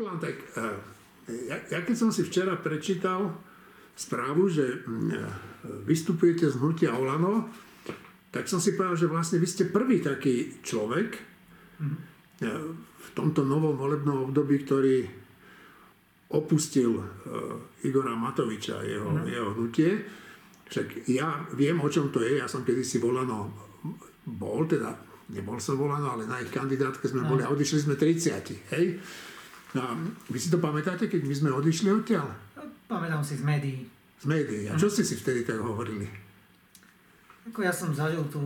Kaplan, tak ja, ja keď som si včera prečítal správu, že vystupujete z hnutia Olano, tak som si povedal, že vlastne vy ste prvý taký človek mm. v tomto novom volebnom období, ktorý opustil Igora Matoviča, jeho, mm. jeho hnutie. Však ja viem, o čom to je. Ja som kedysi volano bol, teda nebol som volano, ale na ich kandidátke sme boli a odišli sme 30. Hej? A vy si to pamätáte, keď my sme odišli odtiaľ? Pamätám si z médií. Z médií. A čo ste si vtedy tak hovorili? Ako ja som zažil tú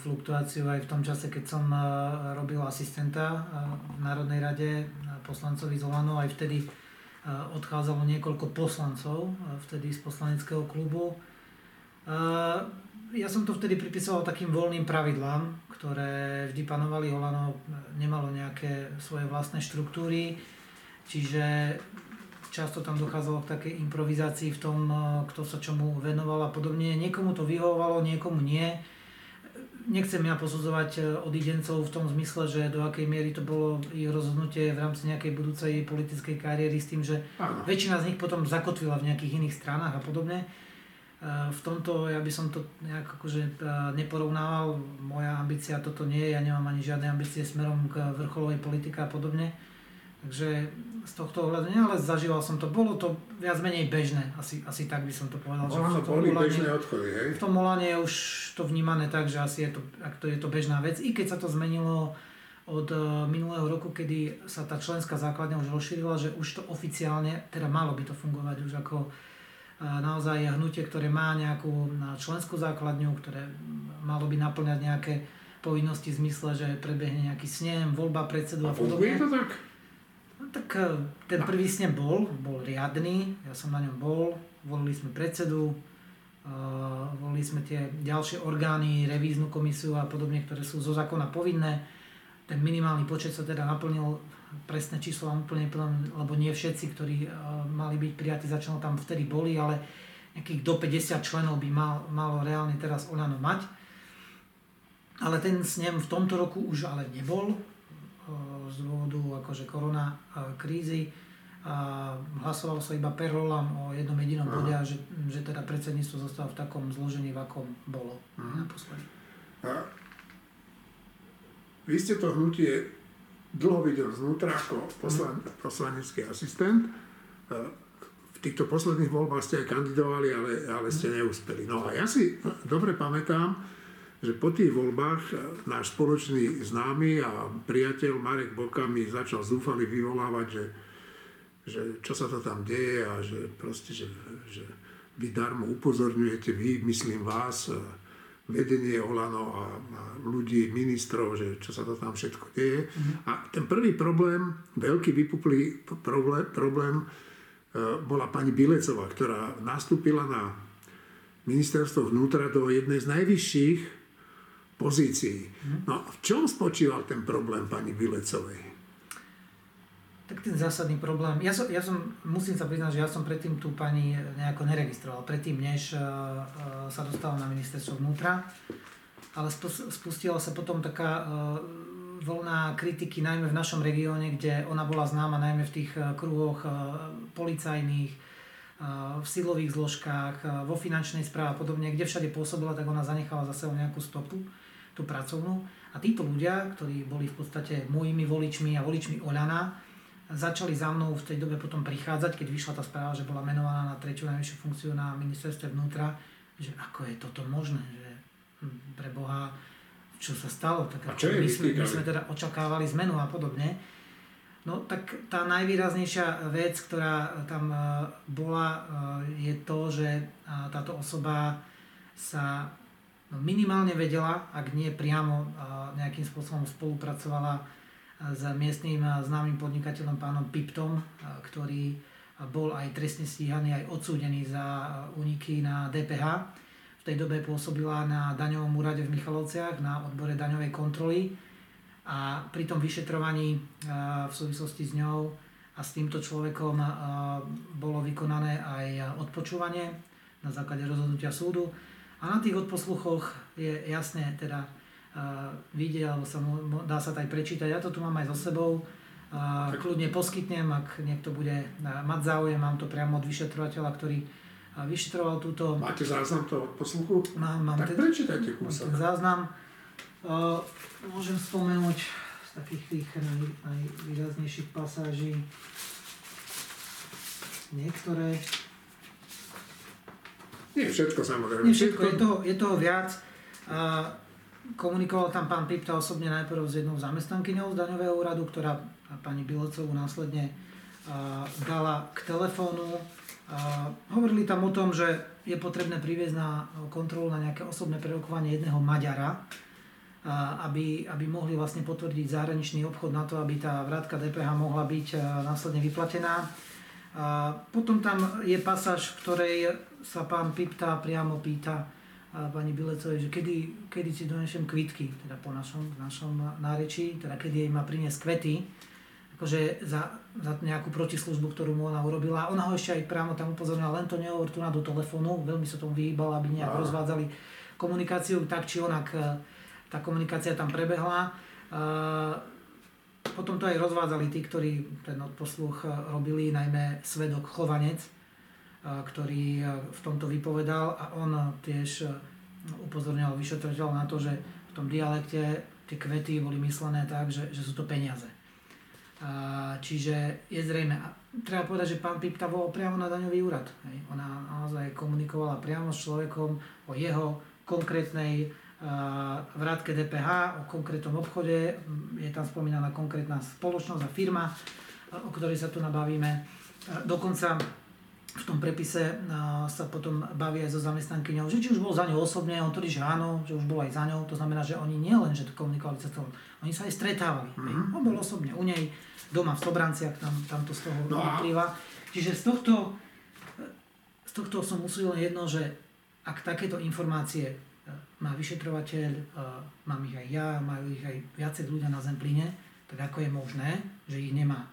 fluktuáciu aj v tom čase, keď som uh, robil asistenta uh, v Národnej rade poslancovi Zolano, aj vtedy odchádzalo niekoľko poslancov, vtedy z poslaneckého klubu. Ja som to vtedy pripisoval takým voľným pravidlám, ktoré vždy panovali. Holano nemalo nejaké svoje vlastné štruktúry, čiže často tam dochádzalo k takej improvizácii v tom, eh, kto sa čomu venoval a podobne. Niekomu to vyhovovalo, niekomu nie. Nechcem ja posudzovať eh, odidencov v tom zmysle, že do akej miery to bolo ich rozhodnutie v rámci nejakej budúcej politickej kariéry s tým, že Áno. väčšina z nich potom zakotvila v nejakých iných stranách a podobne. Eh, v tomto ja by som to nejak akože neporovnával. Moja ambícia toto nie je, ja nemám ani žiadne ambície smerom k vrcholovej politike a podobne Takže z tohto ohľadu, nie, ale zažíval som to, bolo to viac menej bežné, asi, asi tak by som to povedal. Ono že boli bežné odchody, hej? V tom Molane je už to vnímané tak, že asi je to, ak to je to bežná vec, i keď sa to zmenilo od uh, minulého roku, kedy sa tá členská základňa už rozšírila, že už to oficiálne, teda malo by to fungovať už ako uh, naozaj hnutie, ktoré má nejakú členskú základňu, ktoré malo by naplňať nejaké povinnosti v zmysle, že prebehne nejaký snem, voľba predsedu a, a podobne. to tak? No tak e, ten prvý snem bol, bol riadny, ja som na ňom bol, volili sme predsedu, uh, volili sme tie ďalšie orgány, revíznu komisiu a podobne, ktoré sú zo zákona povinné. Ten minimálny počet sa teda naplnil, presné číslo vám úplne lebo nie všetci, ktorí uh, mali byť prijatí za členov tam vtedy boli, ale nejakých do 50 členov by mal, malo reálne teraz Olano mať. Ale ten snem v tomto roku už ale nebol, z dôvodu akože korona krízy a hlasovalo sa iba per o jednom jedinom bode a že, že teda predsedníctvo zostalo v takom zložení, v akom bolo Aha. naposledy. A vy ste to hnutie dlho videl znútra ako poslan, poslanecký asistent. V týchto posledných voľbách ste aj kandidovali, ale, ale ste neúspeli. No a ja si dobre pamätám, že po tých voľbách náš spoločný známy a priateľ Marek Boka mi začal zúfali vyvolávať, že, že čo sa to tam deje a že proste, že, že vy darmo upozorňujete, vy, myslím vás, vedenie Olano a, a ľudí, ministrov, že čo sa to tam všetko deje. Mm-hmm. A ten prvý problém, veľký vypuklý problém, problém e, bola pani Bilecová, ktorá nastúpila na ministerstvo vnútra do jednej z najvyšších pozícií. No v čom spočíval ten problém pani Bilecovej? Tak ten zásadný problém, ja som, ja som, musím sa priznať, že ja som predtým tú pani nejako neregistroval, predtým než uh, uh, sa dostala na ministerstvo vnútra, ale spustila sa potom taká uh, voľná kritiky, najmä v našom regióne, kde ona bola známa najmä v tých kruhoch policajných, v silových zložkách, vo finančnej správe a podobne, kde všade pôsobila, tak ona zanechala za sebou nejakú stopu tú pracovnú. A títo ľudia, ktorí boli v podstate mojimi voličmi a voličmi Oľana, začali za mnou v tej dobe potom prichádzať, keď vyšla tá správa, že bola menovaná na tretiu najvyššiu funkciu na ministerstve vnútra, že ako je toto možné, že pre Boha, čo sa stalo, tak a čo my, sme, my sme teda očakávali zmenu a podobne. No tak tá najvýraznejšia vec, ktorá tam e, bola, e, je to, že táto osoba sa No, minimálne vedela, ak nie priamo nejakým spôsobom spolupracovala s miestnym známym podnikateľom pánom Piptom, ktorý bol aj trestne stíhaný, aj odsúdený za úniky na DPH. V tej dobe pôsobila na daňovom úrade v Michalovciach na odbore daňovej kontroly a pri tom vyšetrovaní v súvislosti s ňou a s týmto človekom bolo vykonané aj odpočúvanie na základe rozhodnutia súdu a na tých odposluchoch je jasne teda uh, vidieť, alebo sa mu, dá sa to aj prečítať. Ja to tu mám aj so sebou. kľudne poskytnem, ak niekto bude mať záujem, mám to priamo od vyšetrovateľa, ktorý vyšetroval túto... Máte záznam toho posluchu? Mám, mám tak ten, prečítajte kúsok. Ten záznam. Môžem spomenúť z takých tých naj, najvýraznejších pasáží niektoré. Nie všetko samozrejme. Nie všetko, je toho, je toho viac. Komunikoval tam pán Pipta osobne najprv s jednou zamestnankyňou z daňového úradu, ktorá pani Bilecovú následne dala k telefónu. Hovorili tam o tom, že je potrebné priviesť na kontrolu na nejaké osobné prerokovanie jedného Maďara, aby, aby mohli vlastne potvrdiť zahraničný obchod na to, aby tá vrátka DPH mohla byť následne vyplatená. Potom tam je pasáž, v ktorej sa pán Pipta priamo pýta, pani Bilecovej, že kedy, kedy si donešem kvitky, teda po našom, našom nárečí, teda kedy jej má priniesť kvety, akože za, za nejakú protislužbu, ktorú mu ona urobila. Ona ho ešte aj priamo tam upozornila, len to nehovor tu na do telefónu, veľmi sa tomu vyhýbala, aby nejak no. rozvádzali komunikáciu, tak či onak e, tá komunikácia tam prebehla. Potom to aj rozvádzali tí, ktorí ten posluch e, robili, najmä svedok Chovanec, ktorý v tomto vypovedal a on tiež upozorňoval vyšetrovateľ na to, že v tom dialekte tie kvety boli myslené tak, že, že sú to peniaze. Čiže je zrejme, a treba povedať, že pán Pipta volal priamo na daňový úrad. Hej. Ona naozaj komunikovala priamo s človekom o jeho konkrétnej vrátke DPH, o konkrétnom obchode, je tam spomínaná konkrétna spoločnosť a firma, o ktorej sa tu nabavíme. Dokonca v tom prepise sa potom baví aj so zamestnankyňou, že či už bol za ňou osobne, on tvrdí, že áno, že už bol aj za ňou, to znamená, že oni nie len, že to komunikovali cez to, oni sa aj stretávali. Mm-hmm. On bol osobne u nej, doma v Stobranciach, tam, tam to z toho no. vyplýva. Čiže z tohto, z tohto som len jedno, že ak takéto informácie e, má vyšetrovateľ, mám ich aj ja, majú ich aj viacej ľudia na Zemplíne, tak ako je možné, že ich nemá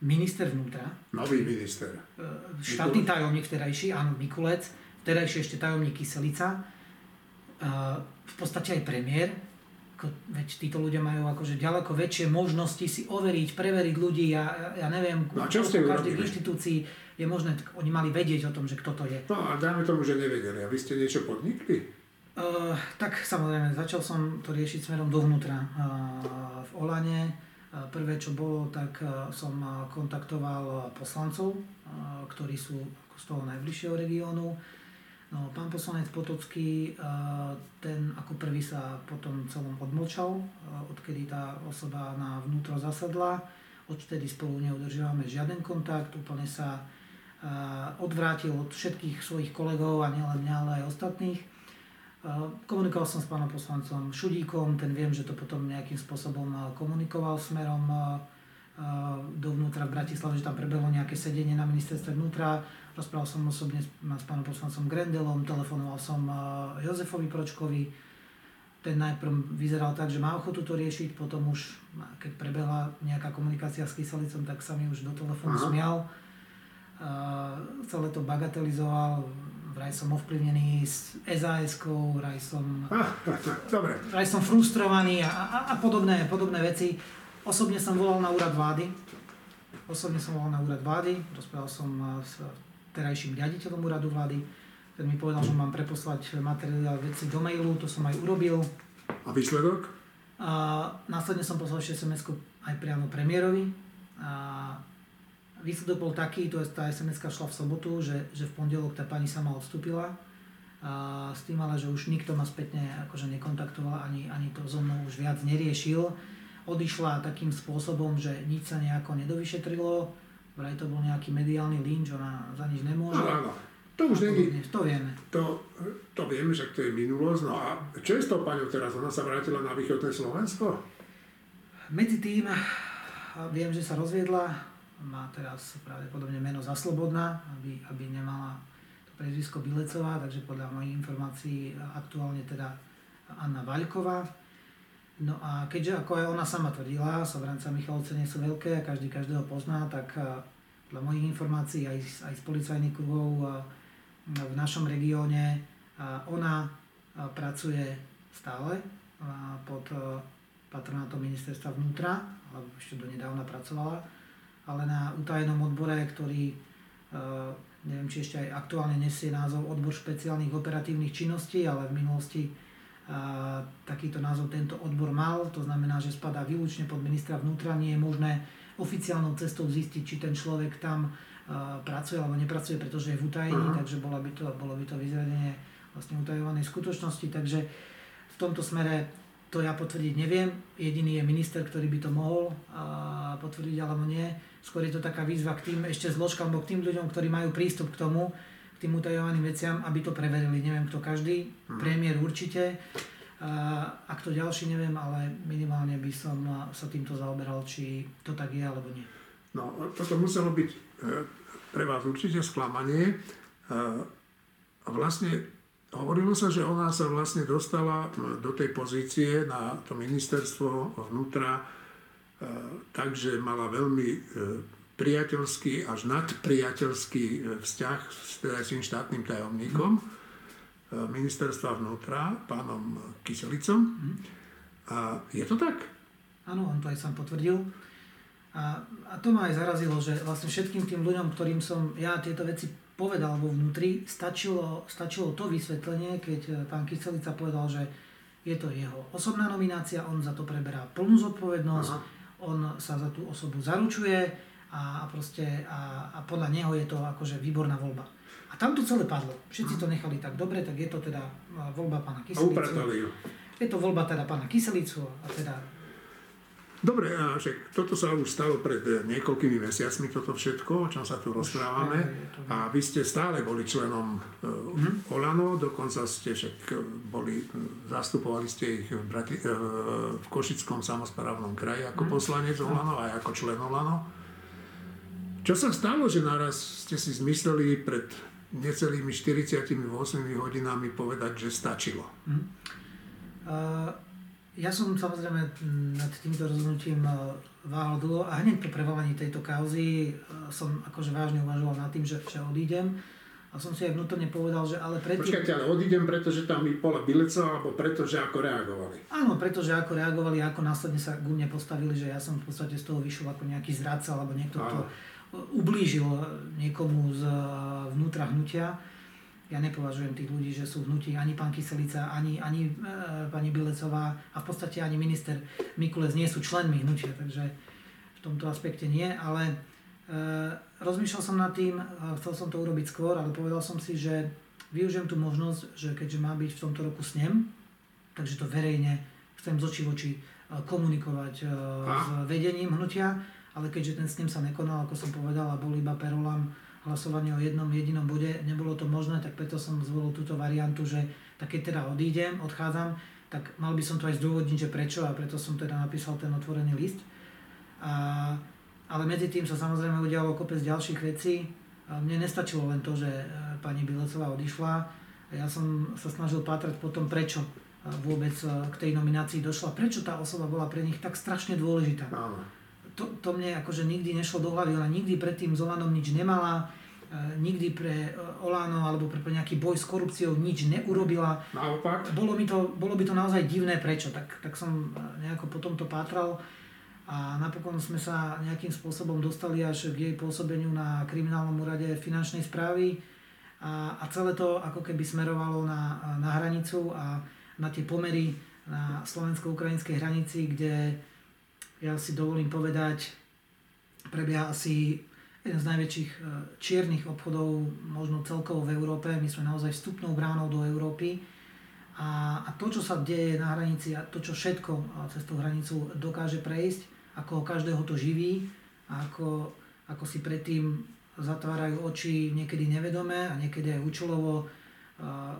minister vnútra. Nový minister. E, štátny tajomník vterajší, áno, Mikulec, vterajší ešte tajomník Kyselica, e, v podstate aj premiér, veď títo ľudia majú akože ďaleko väčšie možnosti si overiť, preveriť ľudí, ja, ja neviem, no čo ste každej inštitúcii je možné, oni mali vedieť o tom, že kto to je. No a dáme tomu, že nevedeli. A vy ste niečo podnikli? Uh, tak samozrejme, začal som to riešiť smerom dovnútra. Uh, v Olane Prvé, čo bolo, tak som kontaktoval poslancov, ktorí sú z toho najbližšieho regiónu. No, pán poslanec Potocký, ten ako prvý sa potom celom odmlčal, odkedy tá osoba na vnútro zasadla. Odtedy spolu neudržiavame žiaden kontakt, úplne sa odvrátil od všetkých svojich kolegov a nielen mňa, ale aj ostatných. Komunikoval som s pánom poslancom Šudíkom, ten viem, že to potom nejakým spôsobom komunikoval smerom dovnútra v Bratislave, že tam prebehlo nejaké sedenie na ministerstve vnútra. Rozprával som osobne s pánom poslancom Grendelom, telefonoval som Jozefovi Pročkovi. Ten najprv vyzeral tak, že má ochotu to riešiť, potom už, keď prebehla nejaká komunikácia s Kyselicom, tak sa mi už do telefónu smial. Celé to bagatelizoval, vraj som ovplyvnený s SAS-kou, vraj som, ah, dobre. vraj som frustrovaný a, a, a podobné, podobné veci. Osobne som volal na úrad vlády. Osobne som volal na úrad vlády, rozprával som s terajším riaditeľom úradu vlády. Ten mi povedal, že mám preposlať materiál veci do mailu, to som aj urobil. A výsledok? A následne som poslal ešte sms aj priamo premiérovi. A výsledok bol taký, to je, tá sms šla v sobotu, že, že v pondelok tá pani sama odstúpila a s tým ale, že už nikto ma spätne akože nekontaktoval, ani, ani to so mnou už viac neriešil. Odišla takým spôsobom, že nič sa nejako nedovyšetrilo, vraj to bol nejaký mediálny lynč, ona za nič nemôže. Áno, áno. To už není. To vieme. To, to vieme, že to je minulosť. No a čo je s tou paňou teraz? Ona sa vrátila na východné Slovensko? Medzi tým viem, že sa rozviedla, má teraz pravdepodobne meno za Slobodná, aby, aby nemala to prezvisko Bilecová, takže podľa mojich informácií aktuálne teda Anna Vaľková. No a keďže, ako aj ona sama tvrdila, Sobranca Michalovce nie sú veľké a každý každého pozná, tak podľa mojich informácií aj, aj z policajných kruhov v našom regióne ona pracuje stále pod patronátom ministerstva vnútra, alebo ešte do nedávna pracovala, ale na utajenom odbore, ktorý neviem, či ešte aj aktuálne nesie názov odbor špeciálnych operatívnych činností, ale v minulosti a, takýto názov tento odbor mal, to znamená, že spadá výlučne pod ministra vnútra, nie je možné oficiálnou cestou zistiť, či ten človek tam a, pracuje alebo nepracuje, pretože je v utajení, uh-huh. takže bola by to, bolo by to vyzradenie vlastne utajovanej skutočnosti, takže v tomto smere to ja potvrdiť neviem. Jediný je minister, ktorý by to mohol potvrdiť alebo nie. Skôr je to taká výzva k tým ešte zložkám, alebo k tým ľuďom, ktorí majú prístup k tomu, k tým utajovaným veciam, aby to preverili. Neviem kto každý, hmm. premiér určite, a, kto ďalší neviem, ale minimálne by som sa týmto zaoberal, či to tak je alebo nie. No, toto muselo byť e, pre vás určite sklamanie. A vlastne Hovorilo sa, že ona sa vlastne dostala e, do tej pozície na to ministerstvo vnútra, e, takže mala veľmi e, priateľský až nadpriateľský vzťah s tým štátnym tajomníkom ministerstva vnútra, pánom Kyselicom. A je to tak? Áno, on to aj sám potvrdil. A, a to ma aj zarazilo, že vlastne všetkým tým ľuďom, ktorým som ja tieto veci povedal vo vnútri, stačilo, stačilo to vysvetlenie, keď eh, pán Kyselica povedal, že je to jeho osobná nominácia, on za to preberá plnú zodpovednosť, Aha. on sa za tú osobu zaručuje a, proste, a, a podľa neho je to akože výborná voľba. A tam to celé padlo. Všetci to nechali tak dobre, tak je to teda eh, voľba pána Kyselicu. Je to voľba teda pána Kyselicu a teda Dobre, a že toto sa už stalo pred niekoľkými mesiacmi, toto všetko, o čom sa tu rozprávame. A vy ste stále boli členom uh, Olano, dokonca ste však boli, zastupovali ste ich v, Brati, uh, v Košickom samozprávnom kraji ako mm. poslanec Olano aj ako člen Olano. Čo sa stalo, že naraz ste si zmysleli pred necelými 48 hodinami povedať, že stačilo? Uh ja som samozrejme nad týmto rozhodnutím e, váhal dlho a hneď po prevalení tejto kauzy e, som akože vážne uvažoval nad tým, že, že odídem. A som si aj vnútorne povedal, že ale predtým... Počkajte, ale odídem, pretože tam by bola Bilecová, alebo pretože ako reagovali? Áno, pretože ako reagovali, ako následne sa ku mne postavili, že ja som v podstate z toho vyšiel ako nejaký zradca, alebo niekto, kto ublížil niekomu z e, vnútra hnutia ja nepovažujem tých ľudí, že sú hnutí ani pán Kyselica, ani, ani e, pani Bilecová a v podstate ani minister Mikulec nie sú členmi hnutia, takže v tomto aspekte nie, ale e, rozmýšľal som nad tým, chcel som to urobiť skôr, ale povedal som si, že využijem tú možnosť, že keďže má byť v tomto roku snem, takže to verejne chcem z očí voči e, komunikovať e, s vedením hnutia, ale keďže ten snem sa nekonal, ako som povedal, a bol iba perolam hlasovanie o jednom jedinom bode, nebolo to možné, tak preto som zvolil túto variantu, že tak keď teda odídem, odchádzam, tak mal by som to aj zdôvodniť, že prečo a preto som teda napísal ten otvorený list. A, ale medzi tým sa samozrejme udialo kopec ďalších vecí. A mne nestačilo len to, že e, pani Bilecová odišla. A ja som sa snažil pátrať potom, prečo e, vôbec e, k tej nominácii došla. Prečo tá osoba bola pre nich tak strašne dôležitá. Áno to, to mne akože nikdy nešlo do hlavy, ona nikdy predtým s Olanom nič nemala, e, nikdy pre e, Olano alebo pre, pre nejaký boj s korupciou nič neurobila. Naopak? Bolo, mi to, bolo by to naozaj divné, prečo. Tak, tak som e, nejako potom to pátral a napokon sme sa nejakým spôsobom dostali až k jej pôsobeniu na kriminálnom úrade finančnej správy a, a celé to ako keby smerovalo na, na hranicu a na tie pomery na slovensko-ukrajinskej hranici, kde ja si dovolím povedať, prebieha asi jeden z najväčších e, čiernych obchodov možno celkovo v Európe. My sme naozaj vstupnou bránou do Európy. A, a to, čo sa deje na hranici a to, čo všetko e, cez tú hranicu dokáže prejsť, ako každého to živí, ako, ako si predtým zatvárajú oči niekedy nevedome a niekedy aj účelovo e,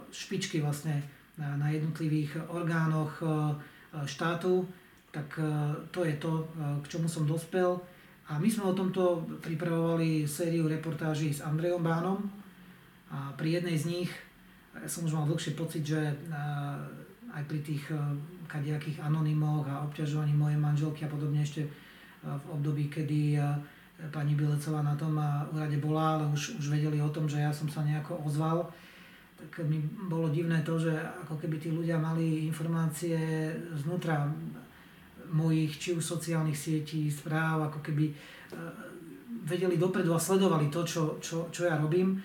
špičky vlastne na, na jednotlivých orgánoch štátu, tak e, to je to, e, k čomu som dospel. A my sme o tomto pripravovali sériu reportáží s Andrejom Bánom. A pri jednej z nich ja som už mal dlhšie pocit, že e, aj pri tých kadejakých anonymoch a obťažovaní mojej manželky a podobne ešte v období, kedy pani Bilecová na tom úrade bola, ale už, už vedeli o tom, že ja som sa nejako ozval, tak mi bolo divné to, že ako keby tí ľudia mali informácie znútra mojich či už sociálnych sietí, správ, ako keby vedeli dopredu a sledovali to, čo, čo, čo ja robím.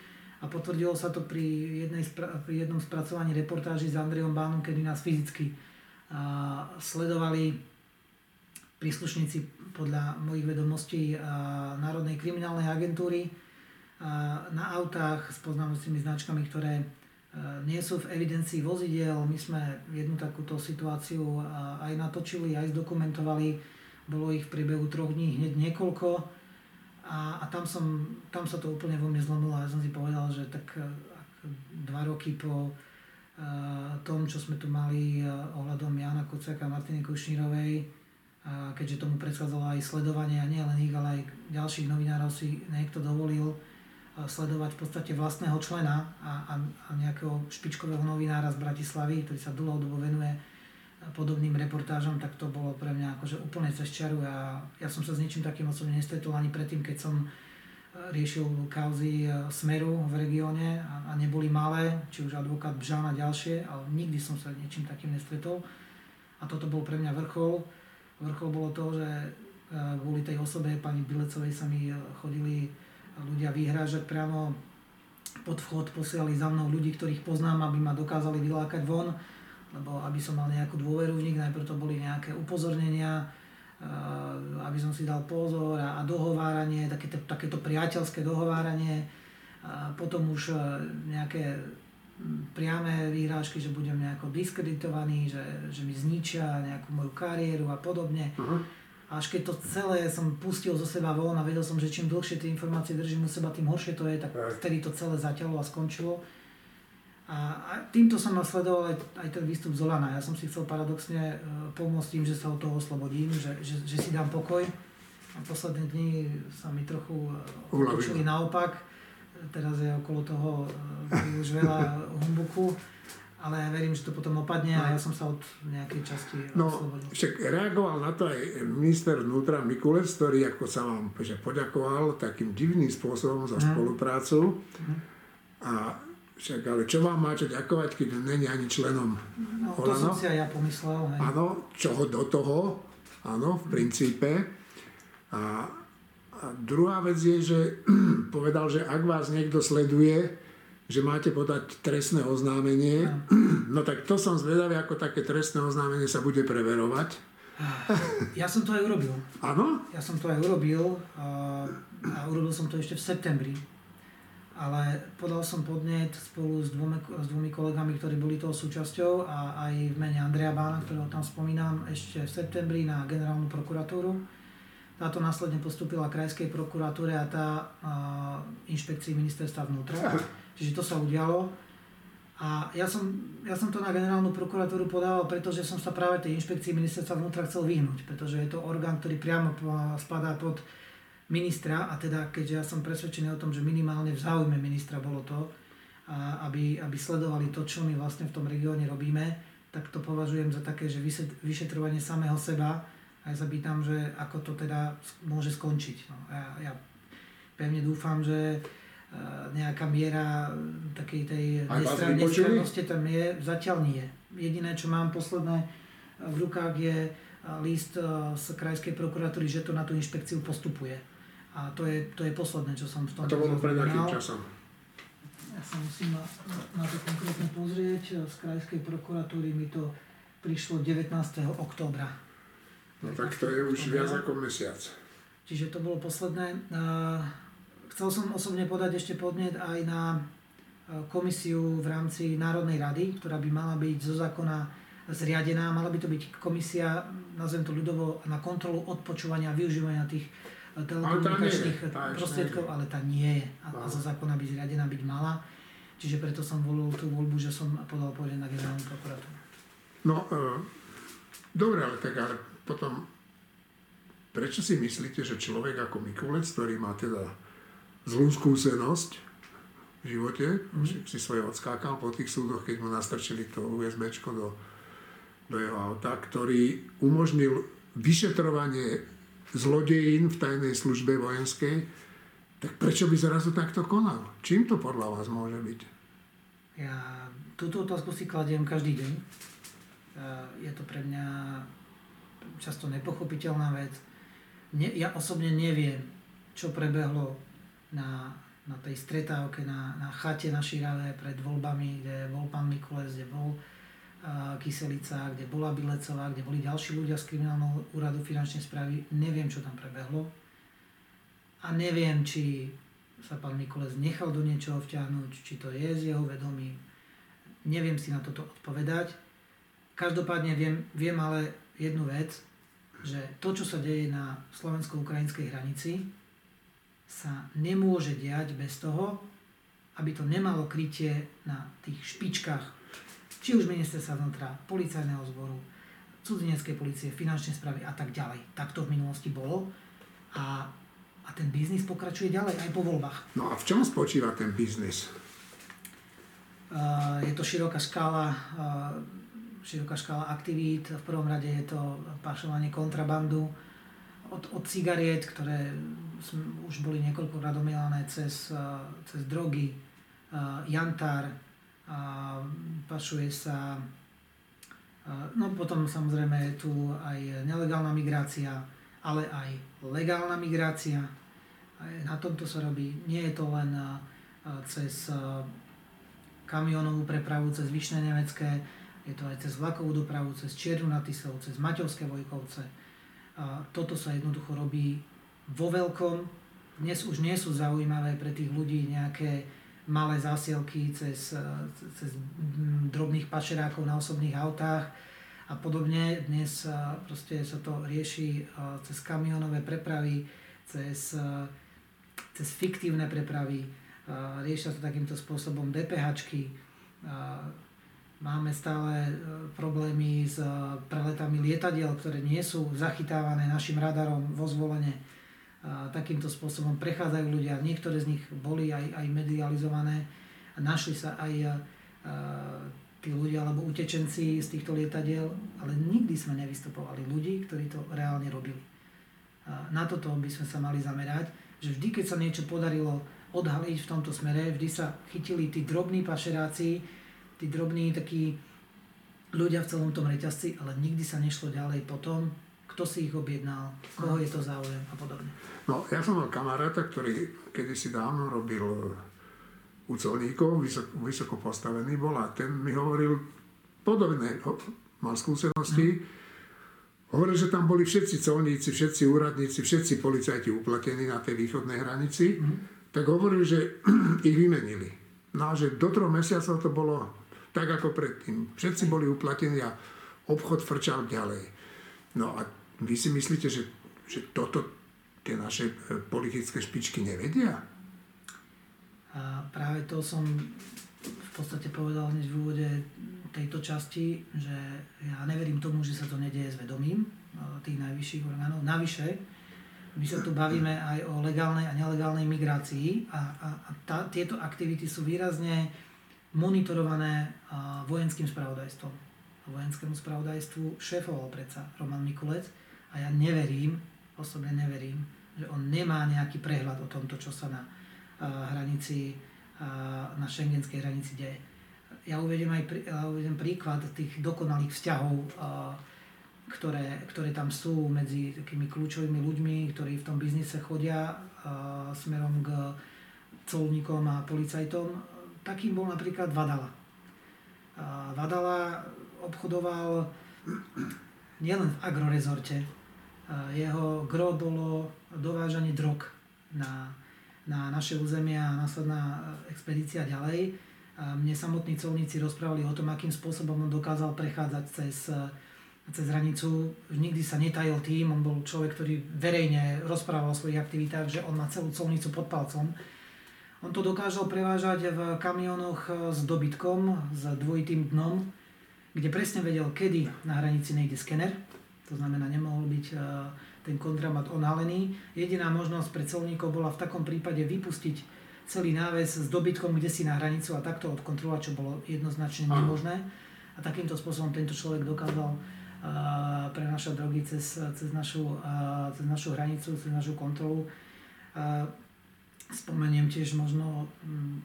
A potvrdilo sa to pri, jednej, pri jednom spracovaní reportáži s Andrejom Bánom, kedy nás fyzicky sledovali príslušníci podľa mojich vedomostí Národnej kriminálnej agentúry na autách s poznámacími značkami, ktoré nie sú v evidencii vozidiel. My sme jednu takúto situáciu aj natočili, aj zdokumentovali. Bolo ich v priebehu troch dní hneď niekoľko. A, a tam, som, tam sa to úplne vo mne zlomilo a ja som si povedal, že tak dva roky po tom, čo sme tu mali ohľadom Jana Kuciaka a Martiny Kušnírovej, keďže tomu predchádzalo aj sledovanie a nie len ich, ale aj ďalších novinárov si niekto dovolil sledovať v podstate vlastného člena a, a, a nejakého špičkového novinára z Bratislavy, ktorý sa dlhodobo venuje podobným reportážom, tak to bolo pre mňa akože úplne cez čaru a ja som sa s ničím takým osobne nestretol ani predtým, keď som e, riešil kauzy e, Smeru v regióne a, a neboli malé, či už advokát Bžán a ďalšie, ale nikdy som sa ničím takým nestretol a toto bol pre mňa vrchol. Vrchol bolo to, že e, kvôli tej osobe pani Bilecovej sa mi chodili ľudia vyhrážať priamo pod vchod, posielali za mnou ľudí, ktorých poznám, aby ma dokázali vylákať von, lebo aby som mal nejakú dôveru v nich, najprv to boli nejaké upozornenia, aby som si dal pozor a, dohováranie, takéto, takéto priateľské dohováranie, potom už e, nejaké priame výhrážky, že budem nejako diskreditovaný, že, že mi zničia nejakú moju kariéru a podobne. Uh-huh až keď to celé som pustil zo seba von a vedel som, že čím dlhšie tie informácie držím u seba, tým horšie to je, tak vtedy to celé zaťalo a skončilo. A, a týmto som nasledoval aj, aj ten výstup Zolana. Ja som si chcel paradoxne uh, pomôcť tým, že sa od toho oslobodím, že, že, že si dám pokoj. A posledné dni sa mi trochu uh, naopak. Teraz je okolo toho už veľa humbuku ale ja verím, že to potom opadne a ja som sa od nejakej časti no, oslobodil. Však reagoval na to aj minister vnútra Mikulec, ktorý ako sa vám že poďakoval takým divným spôsobom za mm. spoluprácu. Mm. A však ale čo vám máte ďakovať, keď není ani členom no, Olano? To som si aj ja pomyslel. Áno, čoho do toho, áno, v princípe. A, a druhá vec je, že povedal, že ak vás niekto sleduje, že máte podať trestné oznámenie. No tak to som zvedavý, ako také trestné oznámenie sa bude preverovať. Ja som to aj urobil. Áno? Ja som to aj urobil a, a urobil som to ešte v septembri. Ale podal som podnet spolu s dvomi, s dvomi kolegami, ktorí boli toho súčasťou a aj v mene Andrea Bána, ktorého tam spomínam, ešte v septembri na generálnu prokuratúru. Táto následne postupila krajskej prokuratúre a tá a, inšpekcii ministerstva vnútra. Čiže to sa udialo. A ja som, ja som to na generálnu prokuratúru podával, pretože som sa práve tej inšpekcii ministerstva vnútra chcel vyhnúť, pretože je to orgán, ktorý priamo spadá pod ministra a teda keďže ja som presvedčený o tom, že minimálne v záujme ministra bolo to, aby, aby sledovali to, čo my vlastne v tom regióne robíme, tak to považujem za také, že vyšetrovanie samého seba a ja sa pýtam, že ako to teda môže skončiť. No, ja, ja pevne dúfam, že nejaká miera takej tej nestrannosti tam je, zatiaľ nie. Jediné, čo mám posledné v rukách je list z krajskej prokuratúry, že to na tú inšpekciu postupuje. A to je, to je posledné, čo som v tom... A to bolo pred akým časom? Ja sa musím na, na to konkrétne pozrieť. Z krajskej prokuratúry mi to prišlo 19. októbra. No tak to je už viac ako mesiac. Čiže to bolo posledné. Chcel som osobne podať ešte podnet aj na e, komisiu v rámci Národnej rady, ktorá by mala byť zo zákona zriadená. Mala by to byť komisia, nazvem to ľudovo, na kontrolu odpočúvania a využívania tých e, telekomunikačných prostriedkov, ale tá nie je. A, a zo zákona by zriadená byť mala. Čiže preto som volil tú voľbu, že som podal podnet na generálnu prokuratúru. No, e, dobre, ale tak ale potom, prečo si myslíte, že človek ako Mikulec, ktorý má teda zlú skúsenosť v živote, mm. si svoje odskákal po tých súdoch, keď mu nastrčili to USB do, do jeho auta, ktorý umožnil vyšetrovanie zlodejín v tajnej službe vojenskej, tak prečo by zrazu takto konal? Čím to podľa vás môže byť? Ja túto otázku si kladiem každý deň. Je to pre mňa často nepochopiteľná vec. Ne, ja osobne neviem, čo prebehlo na, na tej stretávke na, na chate na Širave pred voľbami, kde bol pán Mikules, kde bol uh, Kyselica, kde bola Bilecová, kde boli ďalší ľudia z kriminálneho úradu finančnej správy. Neviem, čo tam prebehlo. A neviem, či sa pán Mikules nechal do niečoho vťahnuť, či to je z jeho vedomí. Neviem si na toto odpovedať. Každopádne viem, viem ale jednu vec, že to, čo sa deje na slovensko-ukrajinskej hranici, sa nemôže diať bez toho, aby to nemalo krytie na tých špičkách, či už ministerstva vnútra, policajného zboru, cudzineckej policie, finančnej správy a tak ďalej. Tak to v minulosti bolo a a ten biznis pokračuje ďalej aj po voľbách. No a v čom spočíva ten biznis? Uh, je to široká škála, uh, široká škála aktivít. V prvom rade je to pašovanie kontrabandu od, od cigariet, ktoré už boli niekoľko radomielané cez, uh, cez drogy, jantar, pašuje sa No potom samozrejme je tu aj nelegálna migrácia, ale aj legálna migrácia. Na tomto sa robí. Nie je to len cez kamionovú prepravu, cez Vyšné Nemecké, je to aj cez vlakovú dopravu, cez Čiernu na Tisov, cez Maťovské Vojkovce. Toto sa jednoducho robí vo veľkom. Dnes už nie sú zaujímavé pre tých ľudí nejaké malé zásielky cez, cez drobných pašerákov na osobných autách, a podobne. Dnes proste sa to rieši cez kamionové prepravy, cez, cez fiktívne prepravy, riešia sa takýmto spôsobom DPHčky, máme stále e, problémy s preletami lietadiel, ktoré nie sú zachytávané našim radarom vo zvolenie. Takýmto spôsobom prechádzajú ľudia, niektoré z nich boli aj, aj medializované našli sa aj tí ľudia alebo utečenci z týchto lietadiel, ale nikdy sme nevystupovali ľudí, ktorí to reálne robili. Na toto by sme sa mali zamerať, že vždy, keď sa niečo podarilo odhaliť v tomto smere, vždy sa chytili tí drobní pašeráci, tí drobní takí ľudia v celom tom reťazci, ale nikdy sa nešlo ďalej po tom, kto si ich objednal, koho je to záujem a podobne. No, ja som mal kamaráta, ktorý kedysi dávno robil u colníkov, vysoko, vysoko postavený bol a ten mi hovoril podobné, mal skúsenosti, mm. hovoril, že tam boli všetci colníci, všetci úradníci, všetci policajti uplatení na tej východnej hranici, mm. tak hovoril, že ich vymenili. No a že do troch mesiacov to bolo tak ako predtým. Všetci boli uplatení a obchod frčal ďalej. No a vy si myslíte, že, že toto tie naše e, politické špičky nevedia? A práve to som v podstate povedal hneď v úvode tejto časti, že ja neverím tomu, že sa to nedieje s vedomím tých najvyšších orgánov. Navyše, my sa tu bavíme aj o legálnej a nelegálnej migrácii a, a, a tá, tieto aktivity sú výrazne monitorované vojenským spravodajstvom. Vojenskému spravodajstvu šéfoval predsa Roman Mikulec a ja neverím, osobne neverím, že on nemá nejaký prehľad o tomto, čo sa na hranici, na šengenskej hranici deje. Ja uvedem aj ja uvedem príklad tých dokonalých vzťahov, ktoré, ktoré tam sú medzi takými kľúčovými ľuďmi, ktorí v tom biznise chodia smerom k colníkom a policajtom. Takým bol napríklad Vadala. Vadala obchodoval nielen v agrorezorte. Jeho gro bolo dovážanie drog na na naše územie a následná expedícia ďalej. A mne samotní colníci rozprávali o tom, akým spôsobom on dokázal prechádzať cez, cez hranicu. Nikdy sa netajil tým, on bol človek, ktorý verejne rozprával o svojich aktivitách, že on má celú colnicu pod palcom. On to dokázal prevážať v kamionoch e, s dobytkom, s dvojitým dnom, kde presne vedel, kedy na hranici nejde skener. To znamená, nemohol byť ten kontramat onalený. Jediná možnosť pre celníkov bola v takom prípade vypustiť celý náves s dobytkom kde si na hranicu a takto odkontrolovať, čo bolo jednoznačne nemožné. A takýmto spôsobom tento človek dokázal uh, prenašať drogy cez, cez, našu, cez našu hranicu, cez našu kontrolu. Spomeniem tiež možno um,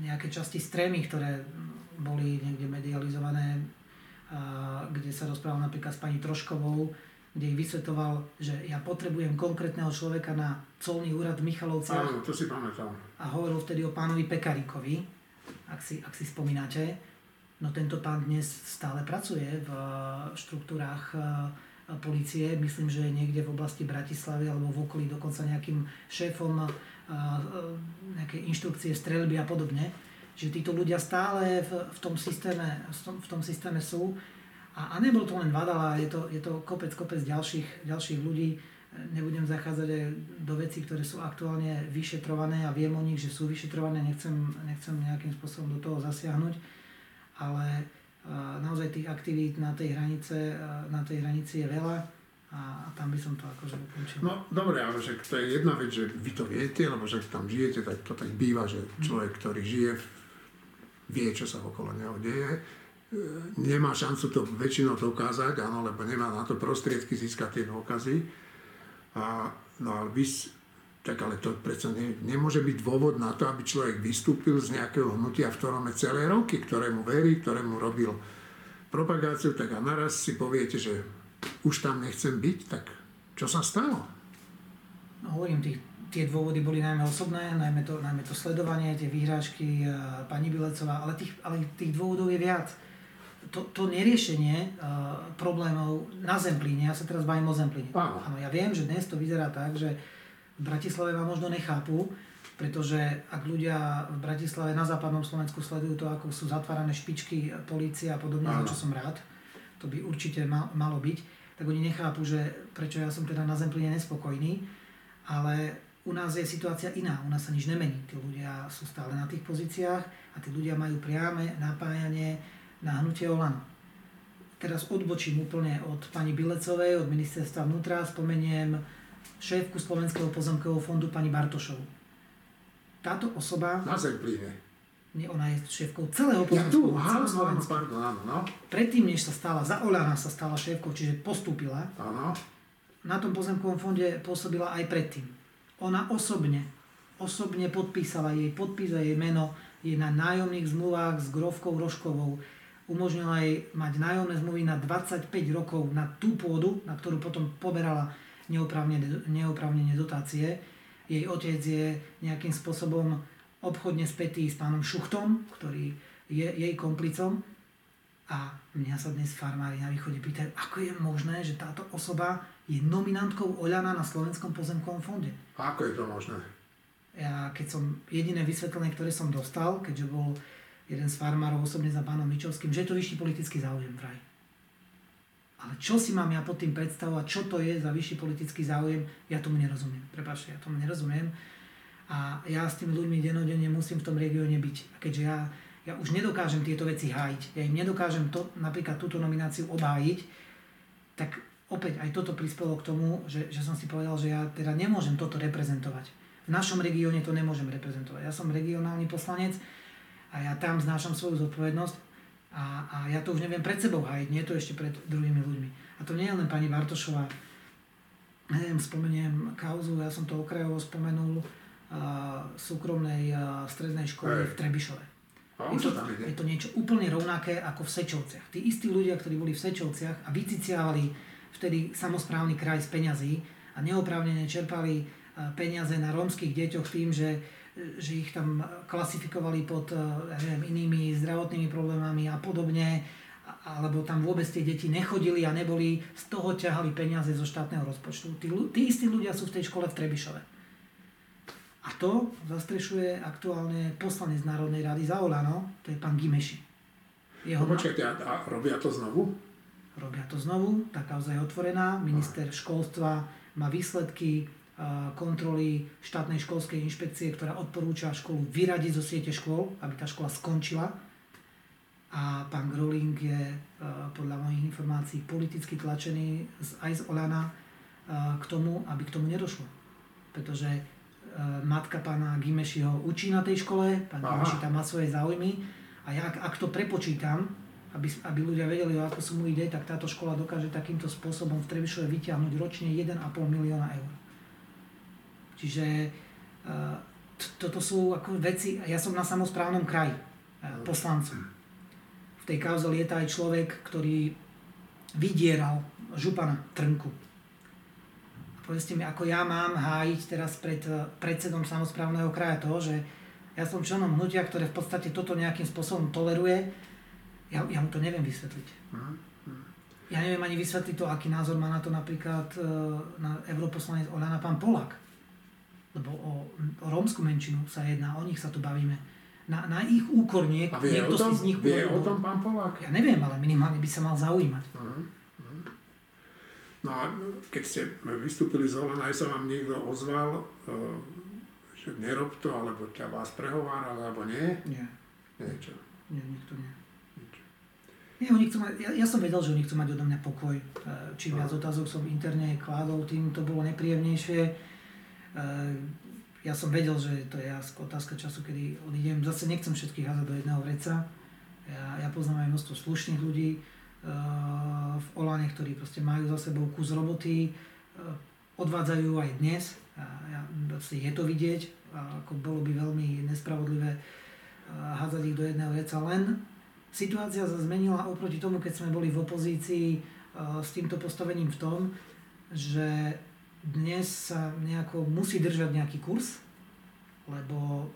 nejaké časti strémy, ktoré boli niekde medializované kde sa rozprával napríklad s pani Troškovou, kde jej vysvetoval, že ja potrebujem konkrétneho človeka na colný úrad v Michalovciach. Áno, to si pamätám. A hovoril vtedy o pánovi Pekaríkovi, ak si, ak si spomínate. No tento pán dnes stále pracuje v štruktúrách policie, myslím, že je niekde v oblasti Bratislavy alebo v okolí dokonca nejakým šéfom nejakej inštrukcie streľby a podobne. Že títo ľudia stále v, v, tom, systéme, v tom systéme sú. A, a nebol to len Vadala, je to, je to kopec, kopec ďalších, ďalších ľudí. Nebudem zachádzať aj do vecí, ktoré sú aktuálne vyšetrované a viem o nich, že sú vyšetrované, nechcem, nechcem nejakým spôsobom do toho zasiahnuť, ale naozaj tých aktivít na tej, hranice, na tej hranici je veľa a tam by som to akože ukončil. No dobre, ale že to je jedna vec, že vy to viete, lebo že tam žijete, tak to tak býva, že človek, ktorý žije, vie, čo sa okolo neho deje. E, nemá šancu to väčšinou dokázať, áno, lebo nemá na to prostriedky získať tie dôkazy. A, no ale vy, tak ale to predsa ne, nemôže byť dôvod na to, aby človek vystúpil z nejakého hnutia, v ktorom je celé roky, ktorému verí, ktorému robil propagáciu, tak a naraz si poviete, že už tam nechcem byť, tak čo sa stalo? No hovorím, tých, tie dôvody boli najmä osobné, najmä to, najmä to sledovanie, tie výhrážky uh, pani Bilecová, ale tých, ale tých dôvodov je viac. To, to neriešenie uh, problémov na Zemplíne, ja sa teraz bavím o Zemplíne. Áno, ja viem, že dnes to vyzerá tak, že v Bratislave ma možno nechápu, pretože ak ľudia v Bratislave na západnom Slovensku sledujú to, ako sú zatvárané špičky polície a podobne, za čo som rád, to by určite mal, malo byť, tak oni nechápu, že prečo ja som teda na Zemplíne nespokojný, ale u nás je situácia iná, u nás sa nič nemení. Tí ľudia sú stále na tých pozíciách a tí ľudia majú priame napájanie na hnutie Olano. Teraz odbočím úplne od pani Bilecovej, od ministerstva vnútra, spomeniem šéfku Slovenského pozemkového fondu pani Bartošovu. Táto osoba... Na Zemplíne nie, ona je šéfkou celého pozemského ja, áno, pardon, áno, no. Predtým, než sa stala, za Oľana sa stala šéfkou, čiže postúpila, áno. na tom pozemkovom fonde pôsobila aj predtým. Ona osobne, osobne podpísala jej podpis a jej meno je na nájomných zmluvách s Grovkou Roškovou. Umožnila jej mať nájomné zmluvy na 25 rokov na tú pôdu, na ktorú potom poberala neoprávnene dotácie. Jej otec je nejakým spôsobom obchodne spätý s pánom Šuchtom, ktorý je jej komplicom. A mňa sa dnes farmári na východe pýtajú, ako je možné, že táto osoba je nominantkou Oľana na Slovenskom pozemkovom fonde. A ako je to možné? Ja, keď som jediné vysvetlenie, ktoré som dostal, keďže bol jeden z farmárov osobne za pánom Mičovským, že je to vyšší politický záujem vraj. Ale čo si mám ja pod tým predstavovať, čo to je za vyšší politický záujem, ja tomu nerozumiem. Prepačte, ja tomu nerozumiem a ja s tými ľuďmi denodenne musím v tom regióne byť. A keďže ja, ja už nedokážem tieto veci hájiť, ja im nedokážem to, napríklad túto nomináciu obhájiť, tak opäť aj toto prispelo k tomu, že, že som si povedal, že ja teda nemôžem toto reprezentovať. V našom regióne to nemôžem reprezentovať. Ja som regionálny poslanec a ja tam znášam svoju zodpovednosť a, a ja to už neviem pred sebou hájiť, nie to ešte pred druhými ľuďmi. A to nie je len pani Bartošová, neviem, spomeniem kauzu, ja som to okrajovo spomenul, súkromnej strednej školy v Trebišove. Je to, je to niečo úplne rovnaké ako v Sečovciach. Tí istí ľudia, ktorí boli v Sečovciach a vyciciavali vtedy samozprávny kraj z peňazí a neoprávnene čerpali peniaze na rómskych deťoch tým, že, že ich tam klasifikovali pod neviem, inými zdravotnými problémami a podobne, alebo tam vôbec tie deti nechodili a neboli, z toho ťahali peniaze zo štátneho rozpočtu. Tí, tí istí ľudia sú v tej škole v Trebišove. A to zastrešuje aktuálne poslanec Národnej rady za Olano, to je pán Gimeši. Jeho no počkajte, a, a robia to znovu? Robia to znovu, tá kauza je otvorená. Minister školstva má výsledky kontroly štátnej školskej inšpekcie, ktorá odporúča školu vyradiť zo siete škôl, aby tá škola skončila. A pán Groling je podľa mojich informácií politicky tlačený aj z Olana k tomu, aby k tomu nedošlo. Pretože matka pána Gimešiho učí na tej škole, pán Aha. Gimeši tam má svoje záujmy a ja, ak, ak to prepočítam, aby, aby ľudia vedeli, o ako sú mu ide, tak táto škola dokáže takýmto spôsobom v Trebišove vyťahnuť ročne 1,5 milióna eur. Čiže uh, toto sú ako veci, ja som na samozprávnom kraji uh, poslancom. V v tej kauze lieta aj človek, ktorý vydieral župana Trnku. Povedzte mi, ako ja mám hájiť teraz pred predsedom samozprávneho kraja to, že ja som členom hnutia, ktoré v podstate toto nejakým spôsobom toleruje, ja, ja mu to neviem vysvetliť. Ja neviem ani vysvetliť to, aký názor má na to napríklad e, na europoslanec Olana pán Polak. Lebo o, o rómsku menšinu sa jedná, o nich sa tu bavíme. Na, na ich úkor niek- vie niekto tom, si z nich vie o tom pán Polák? Ja neviem, ale minimálne by sa mal zaujímať. No a keď ste vystúpili z Olana, aj sa vám niekto ozval, e, že nerob to, alebo ťa vás prehováral, alebo nie? Nie, Niečo. nie, nikto nie. Nie, oni chcú mať, ja, ja som vedel, že oni chcú mať odo mňa pokoj. E, Čím viac otázok som interne kládol, tým to bolo nepríjemnejšie. E, Ja som vedel, že to je otázka času, kedy odídem. Zase nechcem všetkých házať do jedného vreca. Ja, ja poznám aj množstvo slušných ľudí v Olane, ktorí proste majú za sebou kus roboty, e, odvádzajú aj dnes. Je to vidieť, ako bolo by veľmi nespravodlivé e, hádzať ich do jedného vreca. Len situácia sa zmenila oproti tomu, keď sme boli v opozícii e, s týmto postavením v tom, že dnes sa nejako musí držať nejaký kurz, lebo,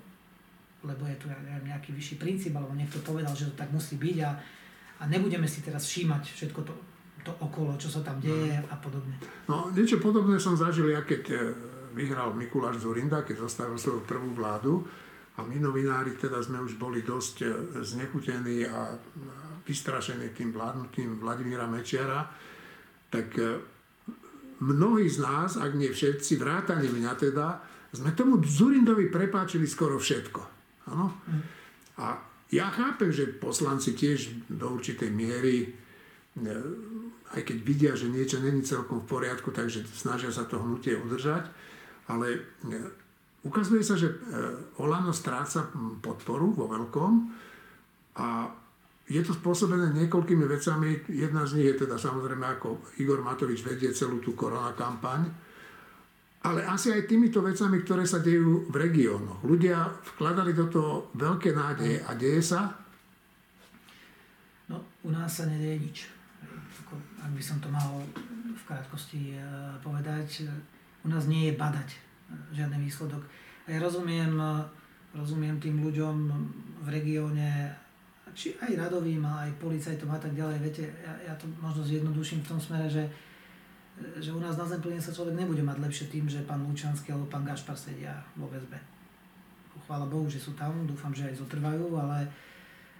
lebo je tu neviem, nejaký vyšší princíp, alebo niekto povedal, že to tak musí byť a, a nebudeme si teraz všímať všetko to, to okolo, čo sa tam deje a podobne. No, niečo podobné som zažil, ja keď e, vyhral Mikuláš Zurinda, keď zostavil svoju prvú vládu a my novinári teda sme už boli dosť e, znechutení a vystrašení tým vládnutím Vladimíra Mečiara, tak e, mnohí z nás, ak nie všetci, vrátane mňa teda, sme tomu Zurindovi prepáčili skoro všetko. Áno? A ja chápem, že poslanci tiež do určitej miery e, aj keď vidia, že niečo není celkom v poriadku, takže snažia sa to hnutie udržať, ale e, ukazuje sa, že e, Olano stráca podporu vo veľkom a je to spôsobené niekoľkými vecami. Jedna z nich je teda samozrejme, ako Igor Matovič vedie celú tú korona kampaň, ale asi aj týmito vecami, ktoré sa dejú v regiónoch. Ľudia vkladali do toho veľké nádeje a deje sa, No, u nás sa nedieje nič. Ak by som to mal v krátkosti e, povedať, e, u nás nie je badať e, žiadny výsledok. A ja rozumiem, rozumiem tým ľuďom v regióne, či aj radovým, aj policajtom a tak ďalej. Viete, ja, ja to možno zjednoduším v tom smere, že, že u nás na Zemplíne sa človek nebude mať lepšie tým, že pán Lučanský alebo pán Gašpar sedia vo väzbe. Chvála Bohu, že sú tam, dúfam, že aj zotrvajú, ale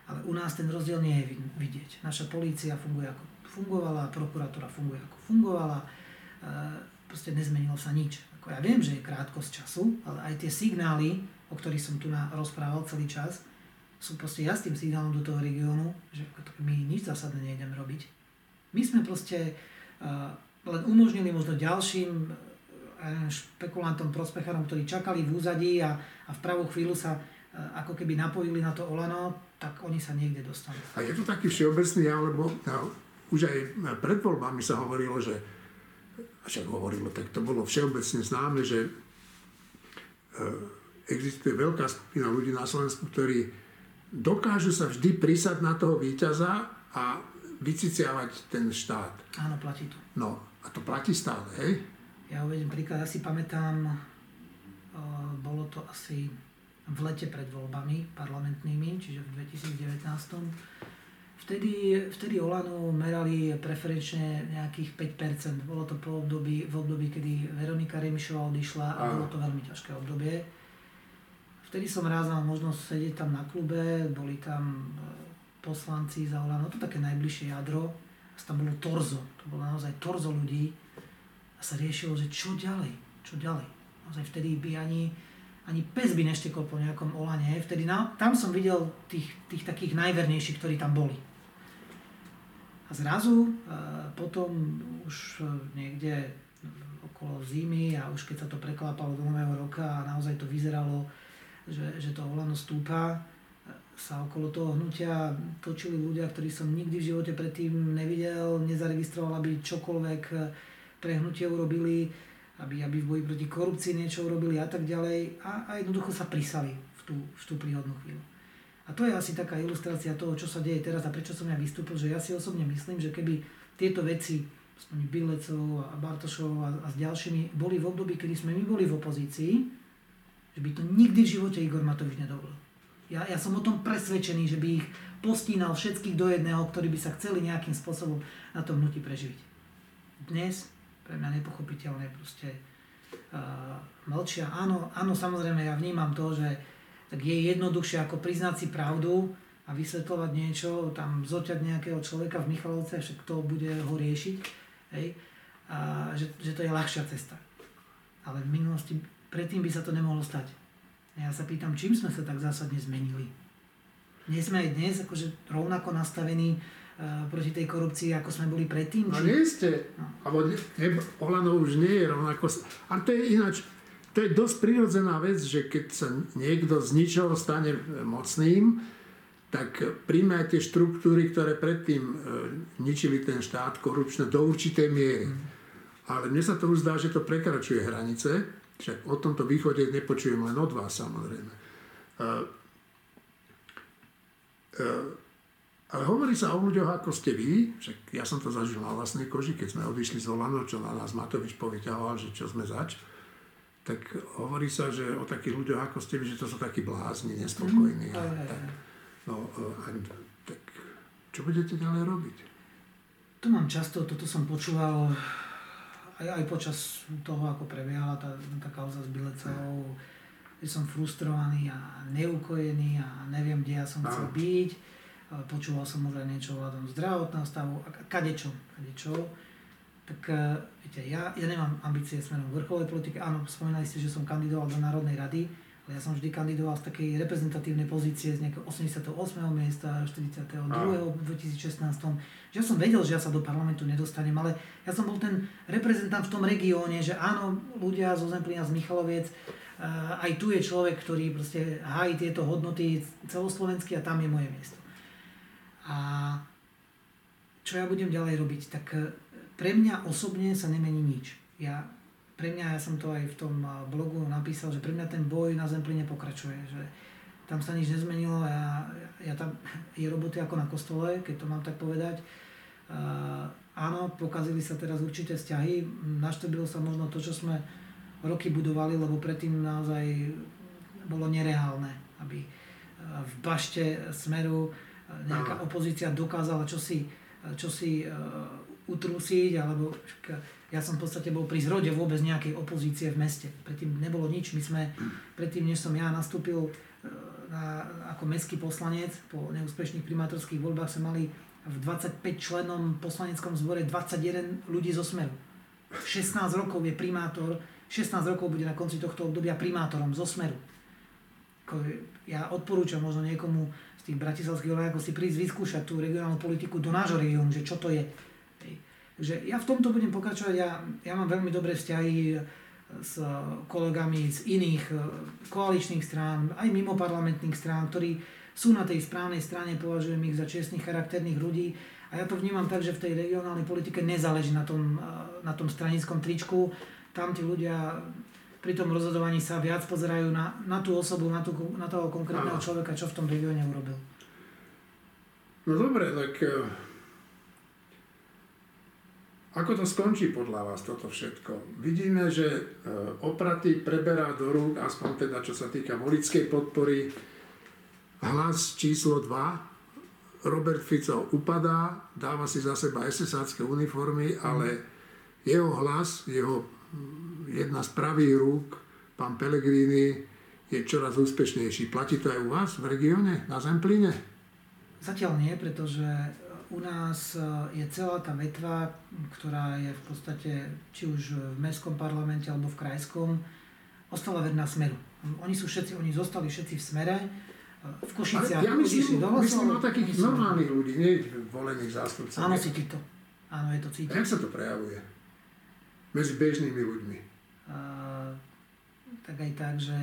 ale u nás ten rozdiel nie je vid- vidieť. Naša polícia funguje ako fungovala, prokuratúra funguje ako fungovala, e, proste nezmenilo sa nič. Ako ja viem, že je krátkosť času, ale aj tie signály, o ktorých som tu rozprával celý čas, sú proste jasným signálom do toho regiónu, že my nič zásadné nejdeme robiť. My sme proste uh, len umožnili možno ďalším neviem, špekulantom, prospecharom, ktorí čakali v úzadí a, a v pravú chvíľu sa uh, ako keby napojili na to Olano, tak oni sa niekde dostanú. A je to taký všeobecný, alebo no, už aj pred voľbami sa hovorilo, že však hovorilo, tak to bolo všeobecne známe, že e, existuje veľká skupina ľudí na Slovensku, ktorí dokážu sa vždy prísať na toho víťaza a vyciciavať ten štát. Áno, platí to. No, a to platí stále, hej? Ja uvedem príklad, ja si pamätám, bolo to asi v lete pred voľbami parlamentnými, čiže v 2019. Vtedy, vtedy Olanu merali preferenčne nejakých 5%. Bolo to po období, v období, kedy Veronika Remišová odišla a bolo to veľmi ťažké obdobie. Vtedy som raz mal možnosť sedieť tam na klube, boli tam poslanci za Olano, to také najbližšie jadro. Tam bolo torzo, to bolo naozaj torzo ľudí a sa riešilo, že čo ďalej, čo ďalej. Naozaj vtedy by ani, ani pes by neštekol po nejakom Olane, vtedy na, tam som videl tých, tých takých najvernejších, ktorí tam boli. A zrazu e, potom už e, niekde okolo zimy a už keď sa to preklápalo do nového roka a naozaj to vyzeralo, že, že to Olano stúpa, e, sa okolo toho hnutia točili ľudia, ktorí som nikdy v živote predtým nevidel, nezaregistroval, aby čokoľvek pre hnutie urobili, aby, aby v boji proti korupcii niečo urobili a tak ďalej a, a jednoducho sa prisali v tú, v tú príhodnú chvíľu. A to je asi taká ilustrácia toho, čo sa deje teraz a prečo som ja vystúpil, že ja si osobne myslím, že keby tieto veci aspoň Bilecov a Bartošov a, a s ďalšími boli v období, kedy sme my boli v opozícii, že by to nikdy v živote Igor Matovič nedovolil. Ja, ja som o tom presvedčený, že by ich postínal všetkých do jedného, ktorí by sa chceli nejakým spôsobom na tom hnutí preživiť. Dnes pre mňa nepochopiteľné proste uh, mlčia. Áno, áno, samozrejme, ja vnímam to, že tak je jednoduchšie ako priznať si pravdu a vysvetľovať niečo, tam zoťať nejakého človeka v Michalovce, však to bude ho riešiť, hej, a že, že to je ľahšia cesta. Ale v minulosti predtým by sa to nemohlo stať. Ja sa pýtam, čím sme sa tak zásadne zmenili? Nie sme aj dnes akože rovnako nastavení uh, proti tej korupcii, ako sme boli predtým? No nie ste. No. Alebo Olano už nie je rovnako. Ale to je ináč, to je dosť prirodzená vec, že keď sa niekto z ničoho stane mocným, tak príjme tie štruktúry, ktoré predtým e, ničili ten štát korupčne do určitej miery. Mm. Ale mne sa to už zdá, že to prekračuje hranice, však o tomto východe nepočujem len od vás samozrejme. E, e, ale hovorí sa o ľuďoch, ako ste vy, však ja som to zažil na vlastnej koži, keď sme odišli z Olano, čo na nás Matovič povyťahoval, že čo sme zač tak hovorí sa, že o takých ľuďoch ako ste vy, že to sú takí blázni, nespokojní. Mm, a, tak, no, a, tak čo budete ďalej robiť? To mám často, toto som počúval aj, aj počas toho, ako prebiehala tá, tá kauza s Bilecou, že som frustrovaný a neukojený a neviem, kde ja som chcel byť. Počúval som možno niečo ohľadom zdravotného stavu a kadečo, kadečo tak uh, viete, ja, ja nemám ambície smerom k vrcholovej politike. Áno, spomínali ste, že som kandidoval do Národnej rady, ja som vždy kandidoval z takej reprezentatívnej pozície z nejakého 88. miesta, 42. v 2016. Že ja som vedel, že ja sa do parlamentu nedostanem, ale ja som bol ten reprezentant v tom regióne, že áno, ľudia zo Zemplína, z Michaloviec, uh, aj tu je človek, ktorý proste hájí tieto hodnoty celoslovensky a tam je moje miesto. A čo ja budem ďalej robiť, tak pre mňa osobne sa nemení nič. Ja, pre mňa, ja som to aj v tom blogu napísal, že pre mňa ten boj na Zempline pokračuje, že tam sa nič nezmenilo, ja, ja tam je roboty ako na kostole, keď to mám tak povedať. Uh, áno, pokazili sa teraz určité vzťahy, naštrbilo sa možno to, čo sme roky budovali, lebo predtým naozaj bolo nereálne, aby v bašte Smeru nejaká opozícia dokázala čosi, čosi utrúsiť, alebo ja som v podstate bol pri zrode vôbec nejakej opozície v meste. Predtým nebolo nič. My sme, predtým, než som ja nastúpil e, na, ako mestský poslanec, po neúspešných primátorských voľbách sme mali v 25 členom poslaneckom zbore 21 ľudí zo Smeru. 16 rokov je primátor, 16 rokov bude na konci tohto obdobia primátorom zo Smeru. Ja odporúčam možno niekomu z tých bratislavských ako si prísť vyskúšať tú regionálnu politiku do nášho regiónu, že čo to je Takže ja v tomto budem pokračovať. Ja, ja mám veľmi dobré vzťahy s kolegami z iných eh, koaličných strán, aj mimo parlamentných strán, ktorí sú na tej správnej strane, považujem ich za čestných, charakterných ľudí. A ja to vnímam tak, že v tej regionálnej politike nezáleží na tom, eh, na tom stranickom tričku. Tam tí ľudia pri tom rozhodovaní sa viac pozerajú na, na tú osobu, na, tú, na toho konkrétneho človeka, čo v tom regióne urobil. No dobre, tak eh, ako to skončí podľa vás toto všetko? Vidíme, že e, opraty preberá do rúk, aspoň teda čo sa týka volickej podpory, hlas číslo 2. Robert Fico upadá, dáva si za seba ss uniformy, ale jeho hlas, jeho jedna z pravých rúk, pán Pellegrini, je čoraz úspešnejší. Platí to aj u vás v regióne, na Zemplíne? Zatiaľ nie, pretože u nás e, je celá tá vetva, ktorá je v podstate či už v mestskom parlamente alebo v krajskom, ostala verná smeru. Oni sú všetci, oni zostali všetci v smere, e, v Košiciach ja myslím, do myslím o takých normálnych ľudí, nie volených zástupcov. Áno, cíti to. Áno, je to cítiť. Jak sa to prejavuje? Medzi bežnými ľuďmi. Uh, tak aj tak, že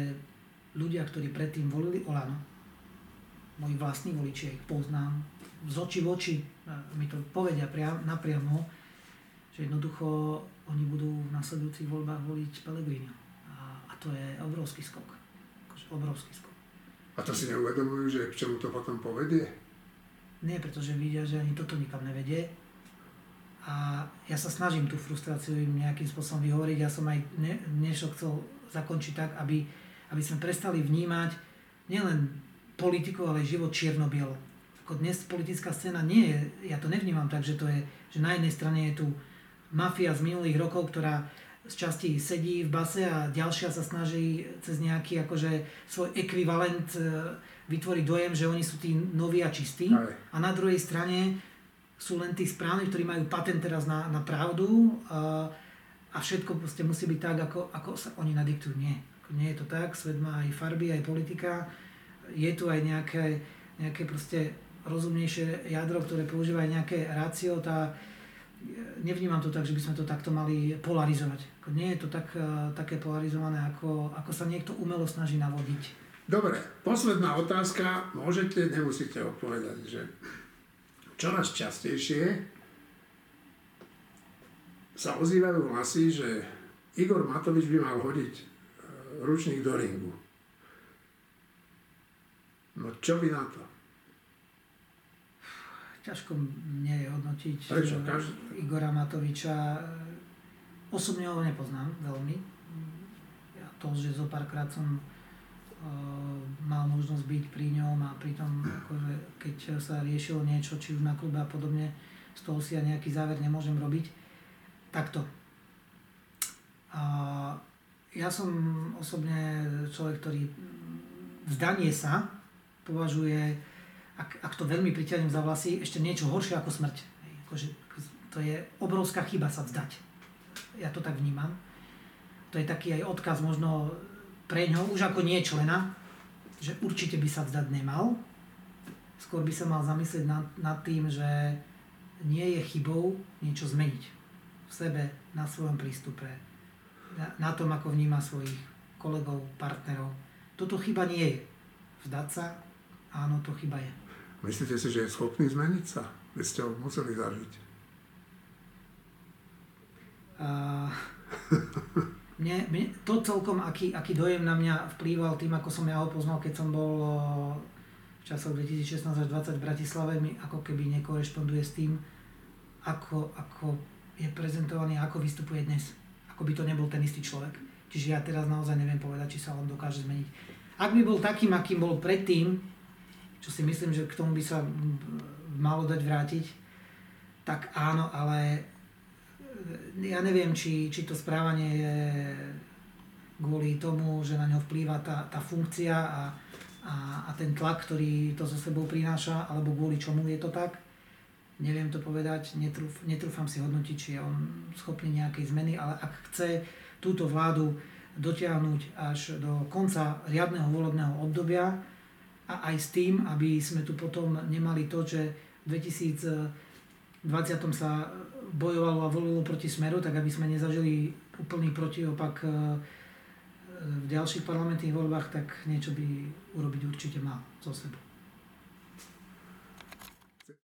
ľudia, ktorí predtým volili Olano, moji vlastní voliči, ich poznám, z očí v oči mi to povedia priam, napriamo, že jednoducho oni budú v nasledujúcich voľbách voliť Pellegrino. A, a to je obrovský skok. Akože obrovský skok. A to si neuvedomujú, že k čomu to potom povedie? Nie, pretože vidia, že ani toto nikam nevedie. A ja sa snažím tú frustráciu im nejakým spôsobom vyhovoriť. Ja som aj niečo chcel zakončiť tak, aby, aby sme prestali vnímať nielen politiku, ale aj život čierno-bielo. Ako dnes politická scéna nie je, ja to nevnímam tak, že to je, že na jednej strane je tu mafia z minulých rokov, ktorá z časti sedí v base a ďalšia sa snaží cez nejaký akože svoj ekvivalent e, vytvoriť dojem, že oni sú tí noví a čistí. Aj. A na druhej strane sú len tí správni, ktorí majú patent teraz na, na pravdu a, a všetko proste musí byť tak, ako, ako sa oni nadiktujú. Nie. Nie je to tak, svet má aj farby, aj politika. Je tu aj nejaké, nejaké proste rozumnejšie jadro, ktoré používa aj nejaké rácio. Tá, nevnímam to tak, že by sme to takto mali polarizovať. Nie je to tak, e, také polarizované, ako, ako sa niekto umelo snaží navodiť. Dobre, posledná otázka. Môžete, nemusíte odpovedať, že čoraz častejšie sa ozývajú hlasy, že Igor Matovič by mal hodiť e, ručník do ringu. No čo by na to? Ťažko mne je hodnotiť Prečo? Každý... Igora Matoviča Osobne ho nepoznám veľmi. Ja to, že zo párkrát som uh, mal možnosť byť pri ňom a pritom akože, keď sa riešilo niečo, či už na klube a podobne, z toho si ja nejaký záver nemôžem robiť. Takto. Uh, ja som osobne človek, ktorý vzdanie sa považuje, ak, ak to veľmi priťahnem za vlasy, ešte niečo horšie ako smrť. Akože, to je obrovská chyba sa vzdať ja to tak vnímam. To je taký aj odkaz možno pre ňo, už ako nie člena, že určite by sa vzdať nemal. Skôr by sa mal zamyslieť nad, nad tým, že nie je chybou niečo zmeniť v sebe, na svojom prístupe, na, na tom, ako vníma svojich kolegov, partnerov. Toto chyba nie je. Vzdať sa, áno, to chyba je. Myslíte si, že je schopný zmeniť sa? Vy ste ho museli zažiť. Uh, mne, mne, to celkom, aký, aký dojem na mňa vplýval tým, ako som ja ho poznal, keď som bol v časoch 2016 až 20 v Bratislave, mi ako keby nekorešponduje s tým, ako, ako je prezentovaný a ako vystupuje dnes. Ako by to nebol ten istý človek. Čiže ja teraz naozaj neviem povedať, či sa on dokáže zmeniť. Ak by bol takým, akým bol predtým, čo si myslím, že k tomu by sa malo dať vrátiť, tak áno, ale ja neviem, či, či to správanie je kvôli tomu, že na ňo vplýva tá, tá funkcia a, a, a ten tlak, ktorý to so sebou prináša, alebo kvôli čomu je to tak. Neviem to povedať, netrúf, netrúfam si hodnotiť, či je on schopný nejakej zmeny, ale ak chce túto vládu dotiahnuť až do konca riadneho volebného obdobia a aj s tým, aby sme tu potom nemali to, že v 2020 sa bojovalo a volilo proti Smeru, tak aby sme nezažili úplný protiopak e, v ďalších parlamentných voľbách, tak niečo by urobiť určite mal zo sebou.